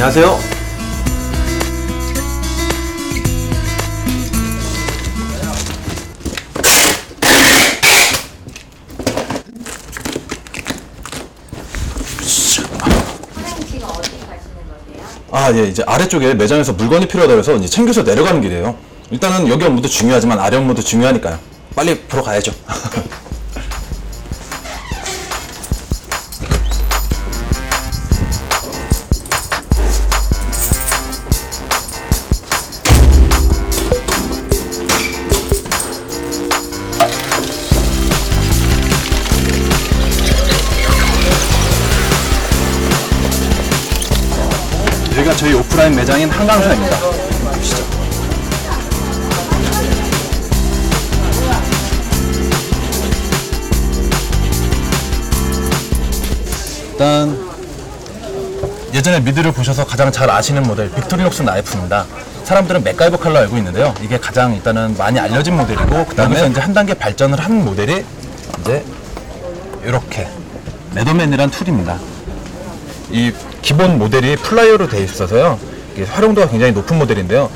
안녕하세요. 아, 예, 이제 아래쪽에 매장에서 물건이 필요하다 해서 이제 챙겨서 내려가는 길이에요. 일단은 여기 업무도 중요하지만 아래 업무도 중요하니까요. 빨리 보러 가야죠. 여기가 저희 오프라인 매장인 한강사입니다. 보시죠. 일단 예전에 미드를 보셔서 가장 잘 아시는 모델 빅토리녹스 나이프입니다. 사람들은 맥가이버 칼로 알고 있는데요. 이게 가장 일단은 많이 알려진 모델이고 그다음에 이제 한 단계 발전을 한 모델이 이제 이렇게 Leatherman이란 tool입니다. 이 기본 모델이 플라이어로 되어 있어서요. 이게 활용도가 굉장히 높은 모델인데요.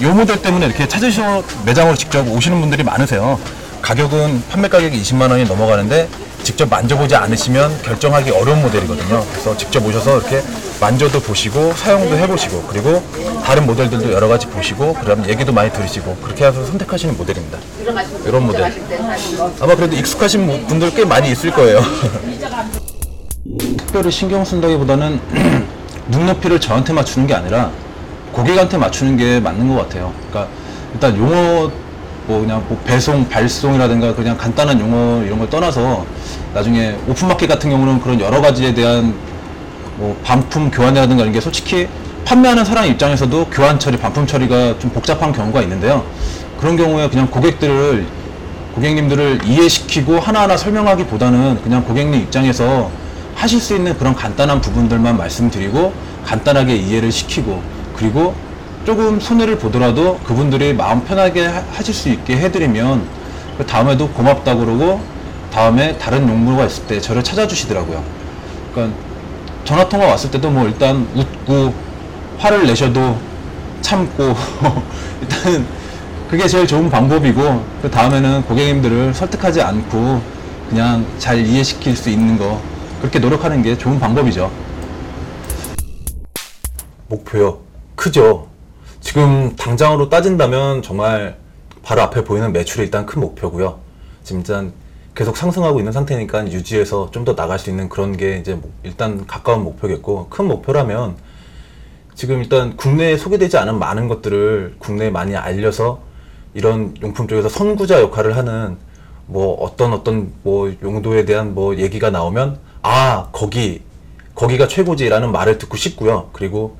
이 모델 때문에 이렇게 찾으셔 매장으로 직접 오시는 분들이 많으세요. 가격은 판매 가격이 20만 원이 넘어가는데 직접 만져보지 않으시면 결정하기 어려운 모델이거든요. 그래서 직접 오셔서 이렇게 만져도 보시고 사용도 해보시고 그리고 다른 모델들도 여러 가지 보시고 그다음 얘기도 많이 들으시고 그렇게 해서 선택하시는 모델입니다. 이런 모델. 아마 그래도 익숙하신 분들 꽤 많이 있을 거예요. 특별히 신경 쓴다기보다는 눈높이를 저한테 맞추는 게 아니라 고객한테 맞추는 게 맞는 것 같아요. 그러니까 일단 용어 뭐 그냥 뭐 배송, 발송이라든가 그냥 간단한 용어 이런 걸 떠나서 나중에 오픈마켓 같은 경우는 그런 여러 가지에 대한 뭐 반품 교환이라든가 이런 게 솔직히 판매하는 사람 입장에서도 교환 처리, 반품 처리가 좀 복잡한 경우가 있는데요. 그런 경우에 그냥 고객들을 고객님들을 이해시키고 하나하나 설명하기보다는 그냥 고객님 입장에서 하실 수 있는 그런 간단한 부분들만 말씀드리고 간단하게 이해를 시키고 그리고 조금 손해를 보더라도 그분들이 마음 편하게 하- 하실 수 있게 해드리면 그 다음에도 고맙다고 그러고 다음에 다른 용무가 있을 때 저를 찾아주시더라고요. 그러니까 전화 통화 왔을 때도 뭐 일단 웃고 화를 내셔도 참고 일단은 그게 제일 좋은 방법이고 그 다음에는 고객님들을 설득하지 않고 그냥 잘 이해시킬 수 있는 거 그렇게 노력하는 게 좋은 방법이죠. 목표요. 크죠. 지금 당장으로 따진다면 정말 바로 앞에 보이는 매출이 일단 큰 목표고요. 지금 일단 계속 상승하고 있는 상태니까 유지해서 좀 더 나갈 수 있는 그런 게 이제 목- 일단 가까운 목표겠고 큰 목표라면 지금 일단 국내에 소개되지 않은 많은 것들을 국내에 많이 알려서 이런 용품 쪽에서 선구자 역할을 하는 뭐 어떤 어떤 뭐 용도에 대한 뭐 얘기가 나오면 아 거기 거기가 최고지라는 말을 듣고 싶고요. 그리고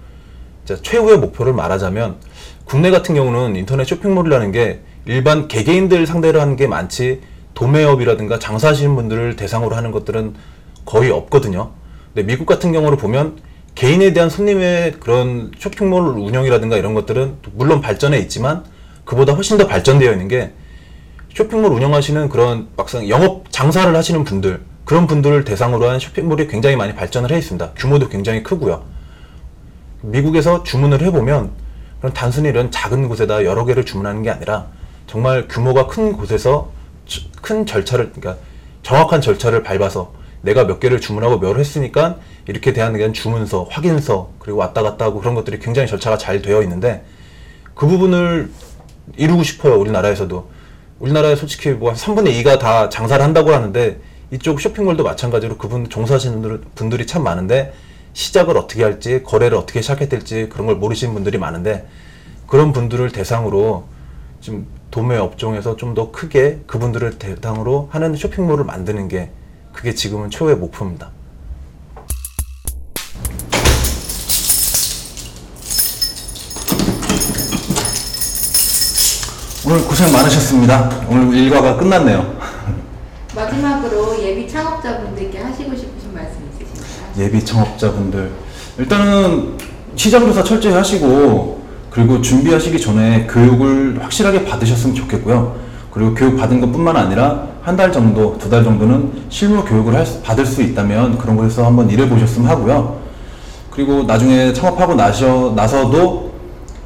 자, 최후의 목표를 말하자면 국내 같은 경우는 인터넷 쇼핑몰이라는 게 일반 개개인들 상대로 하는 게 많지 도매업이라든가 장사하시는 분들을 대상으로 하는 것들은 거의 없거든요. 근데 미국 같은 경우를 보면 개인에 대한 손님의 그런 쇼핑몰 운영이라든가 이런 것들은 물론 발전해 있지만 그보다 훨씬 더 발전되어 있는 게 쇼핑몰 운영하시는 그런 막상 영업 장사를 하시는 분들 그런 분들을 대상으로 한 쇼핑몰이 굉장히 많이 발전을 해 있습니다. 규모도 굉장히 크고요. 미국에서 주문을 해보면 그런 단순히 이런 작은 곳에다 여러 개를 주문하는 게 아니라 정말 규모가 큰 곳에서 저- 큰 절차를 그러니까 정확한 절차를 밟아서 내가 몇 개를 주문하고 몇 했으니까 이렇게 대한 그냥 주문서, 확인서 그리고 왔다 갔다 하고 그런 것들이 굉장히 절차가 잘 되어 있는데 그 부분을 이루고 싶어요 우리나라에서도 우리나라에 솔직히 뭐 3분의 2가 다 장사를 한다고 하는데 이쪽 쇼핑몰도 마찬가지로 그분 종사하시는 분들- 분들이 참 많은데 시작을 어떻게 할지 거래를 어떻게 시작해야 될지 그런 걸 모르시는 분들이 많은데 그런 분들을 대상으로 지금 도매 업종에서 좀 더 크게 그분들을 대상으로 하는 쇼핑몰을 만드는 게 그게 지금은 최후의 목표입니다. 오늘 고생 많으셨습니다. 오늘 일과가 끝났네요. 마지막으로 예비 창업자분들께 하시고 싶으신 말씀 있으신가요? 예비 창업자분들 일단은 시장 조사 철저히 하시고 그리고 준비하시기 전에 교육을 확실하게 받으셨으면 좋겠고요. 그리고 교육 받은 것뿐만 아니라 한 달 정도, 두 달 정도는 실무 교육을 할 수- 받을 수 있다면 그런 곳에서 한번 일해 보셨으면 하고요. 그리고 나중에 창업하고 나셔, 나서도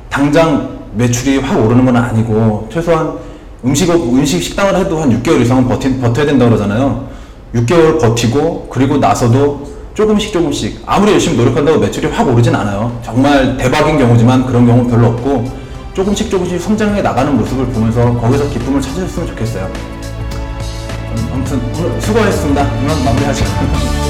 당장 매출이 확 오르는 건 아니고 최소한 음식, 음식 식당을 해도 한 6개월 이상은 버티, 버텨야 된다고 그러잖아요. 6개월 버티고 그리고 나서도 조금씩 조금씩 아무리 열심히 노력한다고 매출이 확 오르진 않아요. 정말 대박인 경우지만 그런 경우 는 별로 없고 조금씩 조금씩 성장해 나가는 모습을 보면서 거기서 기쁨을 찾으셨으면 좋겠어요. 음, 아무튼 수고하셨습니다. 이만 마무리하시죠.